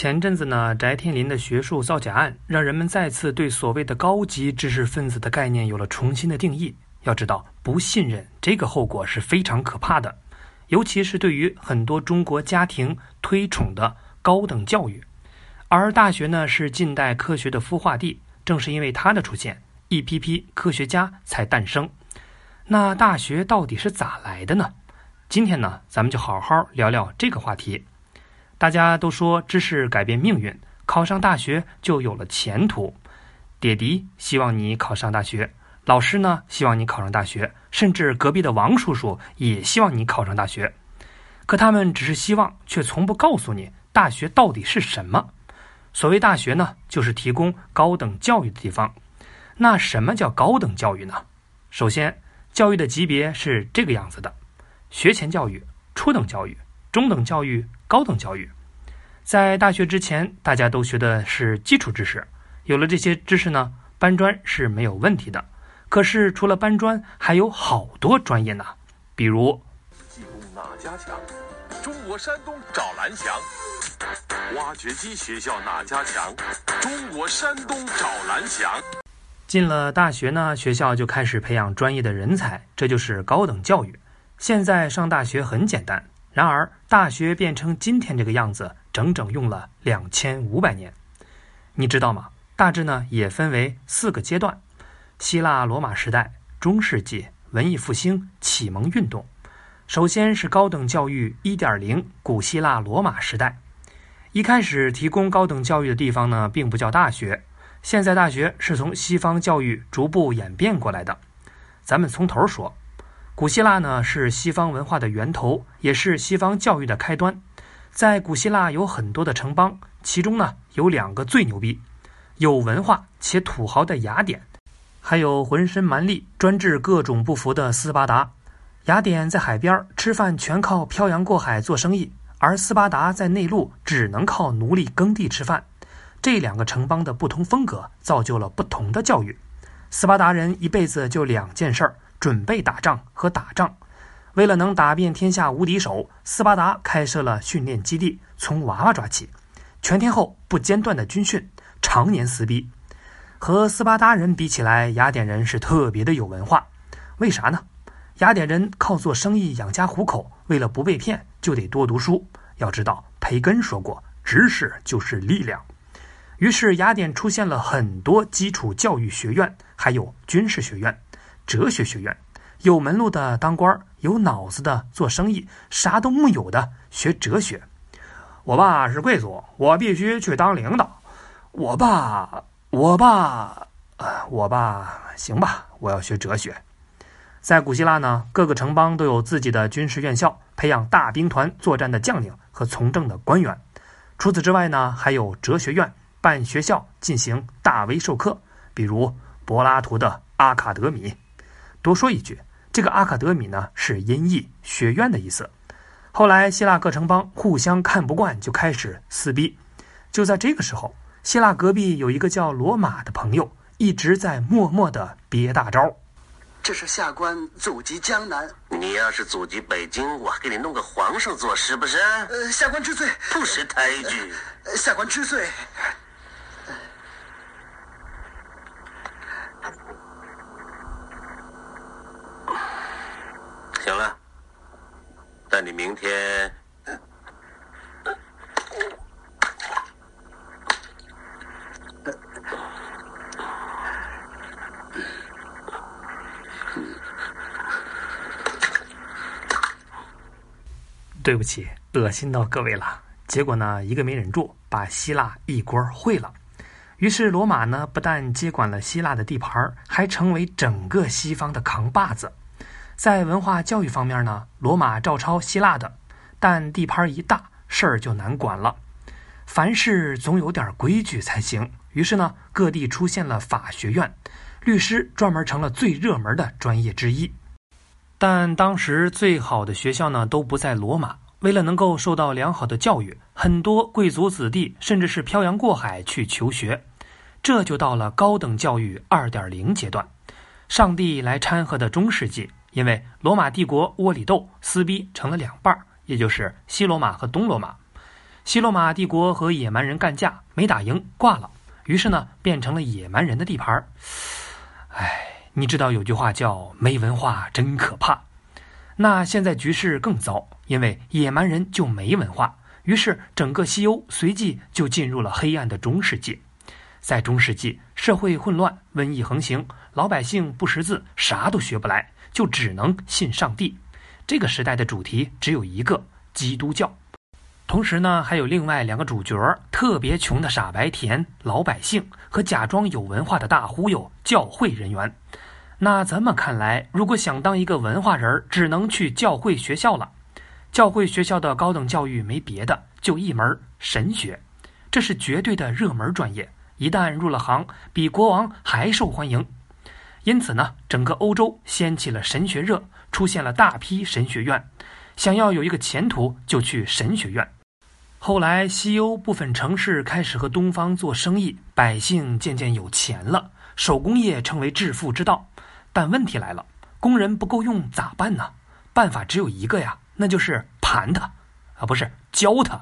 前阵子呢，翟天临的学术造假案，让人们再次对所谓的高级知识分子的概念有了重新的定义。要知道，不信任这个后果是非常可怕的，尤其是对于很多中国家庭推崇的高等教育。而大学呢，是近代科学的孵化地，正是因为它的出现，一批批科学家才诞生。那大学到底是咋来的呢？今天呢，咱们就好好聊聊这个话题。大家都说知识改变命运，考上大学就有了前途。爹地希望你考上大学，老师呢希望你考上大学，甚至隔壁的王叔叔也希望你考上大学。可他们只是希望，却从不告诉你大学到底是什么。所谓大学呢，就是提供高等教育的地方。那什么叫高等教育呢？首先，教育的级别是这个样子的：学前教育、初等教育、中等教育。高等教育，在大学之前，大家都学的是基础知识。有了这些知识呢，搬砖是没有问题的。可是除了搬砖，还有好多专业呢。比如，技工哪家强？中国山东找蓝翔。挖掘机学校哪家强？中国山东找蓝翔。进了大学呢，学校就开始培养专业的人才，这就是高等教育。现在上大学很简单。然而，大学变成今天这个样子，整整用了两千五百年。你知道吗？大致呢也分为四个阶段：希腊罗马时代、中世纪、文艺复兴、启蒙运动。首先是高等教育一点零，古希腊罗马时代。一开始提供高等教育的地方呢，并不叫大学。现在大学是从西方教育逐步演变过来的。咱们从头说。古希腊呢是西方文化的源头，也是西方教育的开端。在古希腊有很多的城邦，其中呢有两个最牛逼、有文化且土豪的雅典，还有浑身蛮力、专治各种不服的斯巴达。雅典在海边吃饭全靠漂洋过海做生意，而斯巴达在内陆只能靠奴隶耕地吃饭。这两个城邦的不同风格，造就了不同的教育。斯巴达人一辈子就两件事儿。准备打仗和打仗，为了能打遍天下无敌手，斯巴达开设了训练基地，从娃娃抓起，全天候不间断的军训，常年撕逼。和斯巴达人比起来，雅典人是特别的有文化。为啥呢？雅典人靠做生意养家糊口，为了不被骗，就得多读书。要知道，培根说过，知识就是力量。于是，雅典出现了很多基础教育学院，还有军事学院。哲学学院，有门路的当官，有脑子的做生意，啥都木有的学哲学。我爸是贵族，我必须去当领导。我爸，我爸，我爸，行吧，我要学哲学。在古希腊呢，各个城邦都有自己的军事院校，培养大兵团作战的将领和从政的官员。除此之外呢，还有哲学院办学校进行大威授课，比如柏拉图的阿卡德米。多说一句，这个阿卡德米呢是音译学院的意思。后来希腊各城邦互相看不惯，就开始撕逼。就在这个时候，希腊隔壁有一个叫罗马的朋友，一直在默默的憋大招。这是下官祖籍江南，你要是祖籍北京，我还给你弄个皇上做，是不是？呃，下官知罪，不识抬举。下官知罪。行了，但你明天对不起，恶心到各位了。结果呢，一个没忍住，把希腊一锅烩了。于是罗马呢，不但接管了希腊的地盘，还成为整个西方的扛把子。在文化教育方面呢，罗马照抄希腊的，但地盘一大，事儿就难管了。凡事总有点规矩才行。于是呢，各地出现了法学院，律师专门成了最热门的专业之一。但当时最好的学校呢，都不在罗马。为了能够受到良好的教育，很多贵族子弟甚至是漂洋过海去求学。这就到了高等教育二点零阶段，上帝来掺和的中世纪。因为罗马帝国窝里斗撕逼成了两半儿，也就是西罗马和东罗马。西罗马帝国和野蛮人干架，没打赢，挂了。于是呢，变成了野蛮人的地盘儿。哎，你知道有句话叫“没文化真可怕”。那现在局势更糟，因为野蛮人就没文化，于是整个西欧随即就进入了黑暗的中世纪。在中世纪，社会混乱，瘟疫横行，老百姓不识字，啥都学不来，就只能信上帝。这个时代的主题只有一个：基督教。同时呢，还有另外两个主角：特别穷的傻白甜老百姓和假装有文化的大忽悠教会人员。那这么看来，如果想当一个文化人，只能去教会学校了。教会学校的高等教育没别的，就一门神学，这是绝对的热门专业。一旦入了行，比国王还受欢迎。因此呢，整个欧洲掀起了神学热，出现了大批神学院。想要有一个前途，就去神学院。后来，西欧部分城市开始和东方做生意，百姓渐渐有钱了，手工业成为致富之道。但问题来了，工人不够用咋办呢？办法只有一个呀，那就是盘他，啊，不是教他。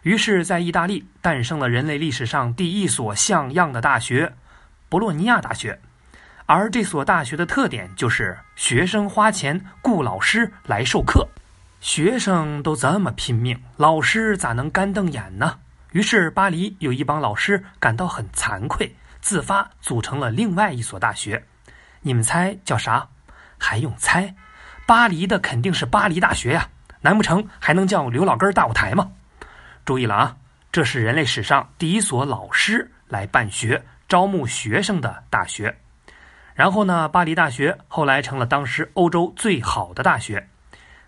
于是，在意大利诞生了人类历史上第一所像样的大学——博洛尼亚大学。而这所大学的特点就是学生花钱雇老师来授课。学生都这么拼命，老师咋能干瞪眼呢？于是，巴黎有一帮老师感到很惭愧，自发组成了另外一所大学。你们猜叫啥？还用猜？巴黎的肯定是巴黎大学呀！难不成还能叫刘老根大舞台吗？注意了啊，这是人类史上第一所老师来办学、招募学生的大学。然后呢，巴黎大学后来成了当时欧洲最好的大学，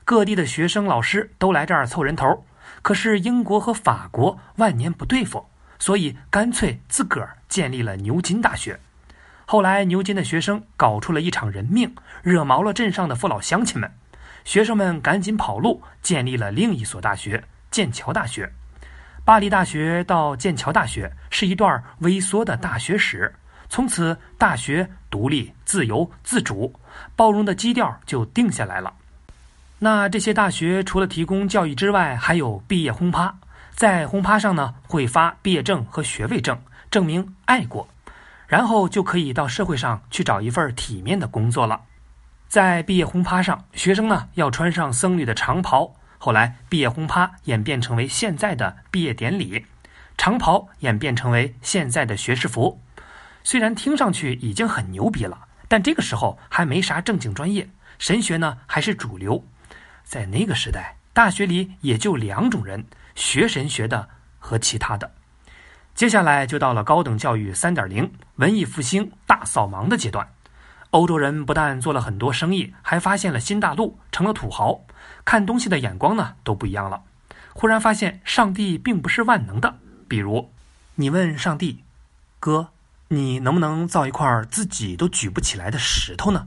各地的学生、老师都来这儿凑人头。可是英国和法国万年不对付，所以干脆自个儿建立了牛津大学。后来牛津的学生搞出了一场人命，惹毛了镇上的父老乡亲们，学生们赶紧跑路，建立了另一所大学——剑桥大学。巴黎大学到剑桥大学是一段微缩的大学史，从此大学独立、自由、自主、包容的基调就定下来了。那这些大学除了提供教育之外，还有毕业轰趴，在轰趴上呢会发毕业证和学位证，证明爱过，然后就可以到社会上去找一份体面的工作了。在毕业轰趴上，学生呢要穿上僧侣的长袍。后来，毕业轰趴演变成为现在的毕业典礼，长袍演变成为现在的学士服。虽然听上去已经很牛逼了，但这个时候还没啥正经专业，神学呢还是主流。在那个时代，大学里也就两种人：学神学的和其他的。接下来就到了高等教育三点零文艺复兴大扫盲的阶段。欧洲人不但做了很多生意，还发现了新大陆，成了土豪。看东西的眼光呢都不一样了。忽然发现上帝并不是万能的。比如，你问上帝：“哥，你能不能造一块自己都举不起来的石头呢？”“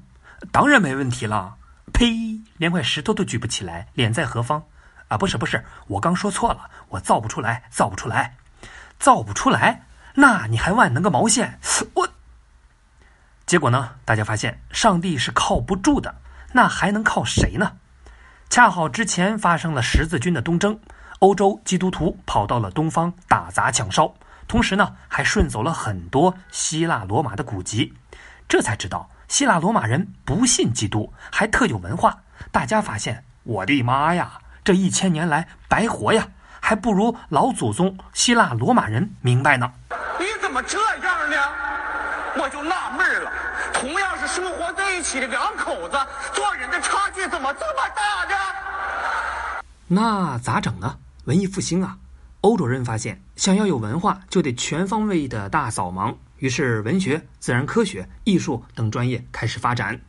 当然没问题了。”“呸！连块石头都举不起来，脸在何方？”“啊，不是不是，我刚说错了，我造不出来，造不出来，造不出来。那你还万能个毛线？我……结果呢？大家发现上帝是靠不住的，那还能靠谁呢？恰好之前发生了十字军的东征，欧洲基督徒跑到了东方打砸抢烧，同时呢还顺走了很多希腊罗马的古籍，这才知道希腊罗马人不信基督，还特有文化。大家发现，我的妈呀，这一千年来白活呀，还不如老祖宗希腊罗马人明白呢。你怎么这样呢？我就纳闷了。同样是生活在一起的两口子，做人的差距怎么这么大呢？那咋整呢？文艺复兴啊！欧洲人发现，想要有文化，就得全方位的大扫盲。于是，文学、自然科学、艺术等专业开始发展。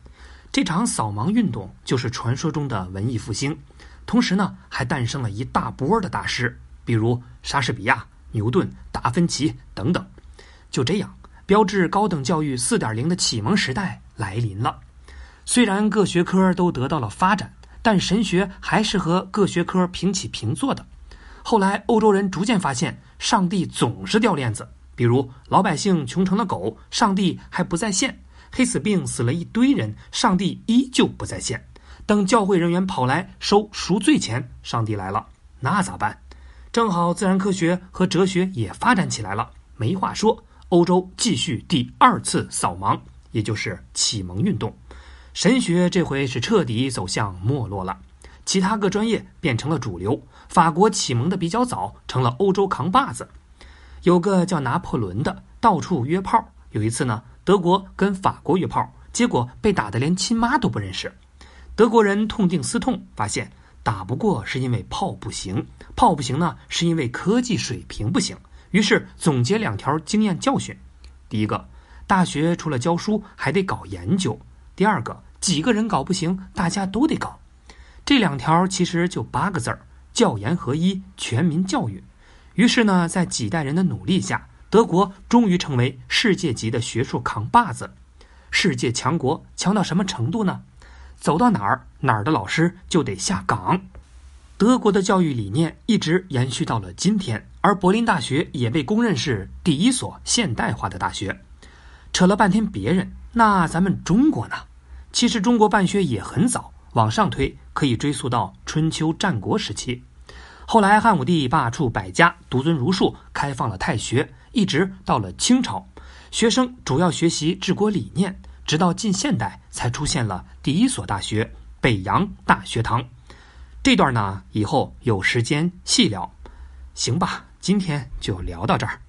这场扫盲运动就是传说中的文艺复兴。同时呢，还诞生了一大波的大师，比如莎士比亚、牛顿、达芬奇等等。就这样。标志高等教育四点零的启蒙时代来临了。虽然各学科都得到了发展，但神学还是和各学科平起平坐的。后来，欧洲人逐渐发现，上帝总是掉链子。比如，老百姓穷成了狗，上帝还不在线；黑死病死了一堆人，上帝依旧不在线。等教会人员跑来收赎罪钱，上帝来了，那咋办？正好自然科学和哲学也发展起来了，没话说，欧洲继续第二次扫盲，也就是启蒙运动。神学这回是彻底走向没落了，其他各专业变成了主流。法国启蒙的比较早，成了欧洲扛把子。有个叫拿破仑的，到处约炮。有一次呢，德国跟法国约炮，结果被打得连亲妈都不认识。德国人痛定思痛，发现。打不过是因为炮不行，炮不行呢是因为科技水平不行。于是总结两条经验教训：第一个，大学除了教书还得搞研究；第二个，几个人搞不行，大家都得搞。这两条其实就八个字儿：教研合一，全民教育。于是呢，在几代人的努力下，德国终于成为世界级的学术扛把子。世界强国强到什么程度呢？走到哪儿，哪儿的老师就得下岗。德国的教育理念一直延续到了今天，而柏林大学也被公认是第一所现代化的大学。扯了半天别人，那咱们中国呢？其实中国办学也很早，往上推可以追溯到春秋战国时期。后来汉武帝罢黜百家，独尊儒术，开放了太学，一直到了清朝，学生主要学习治国理念。直到近现代，才出现了第一所大学——北洋大学堂。这段呢，以后有时间细聊。行吧，今天就聊到这儿。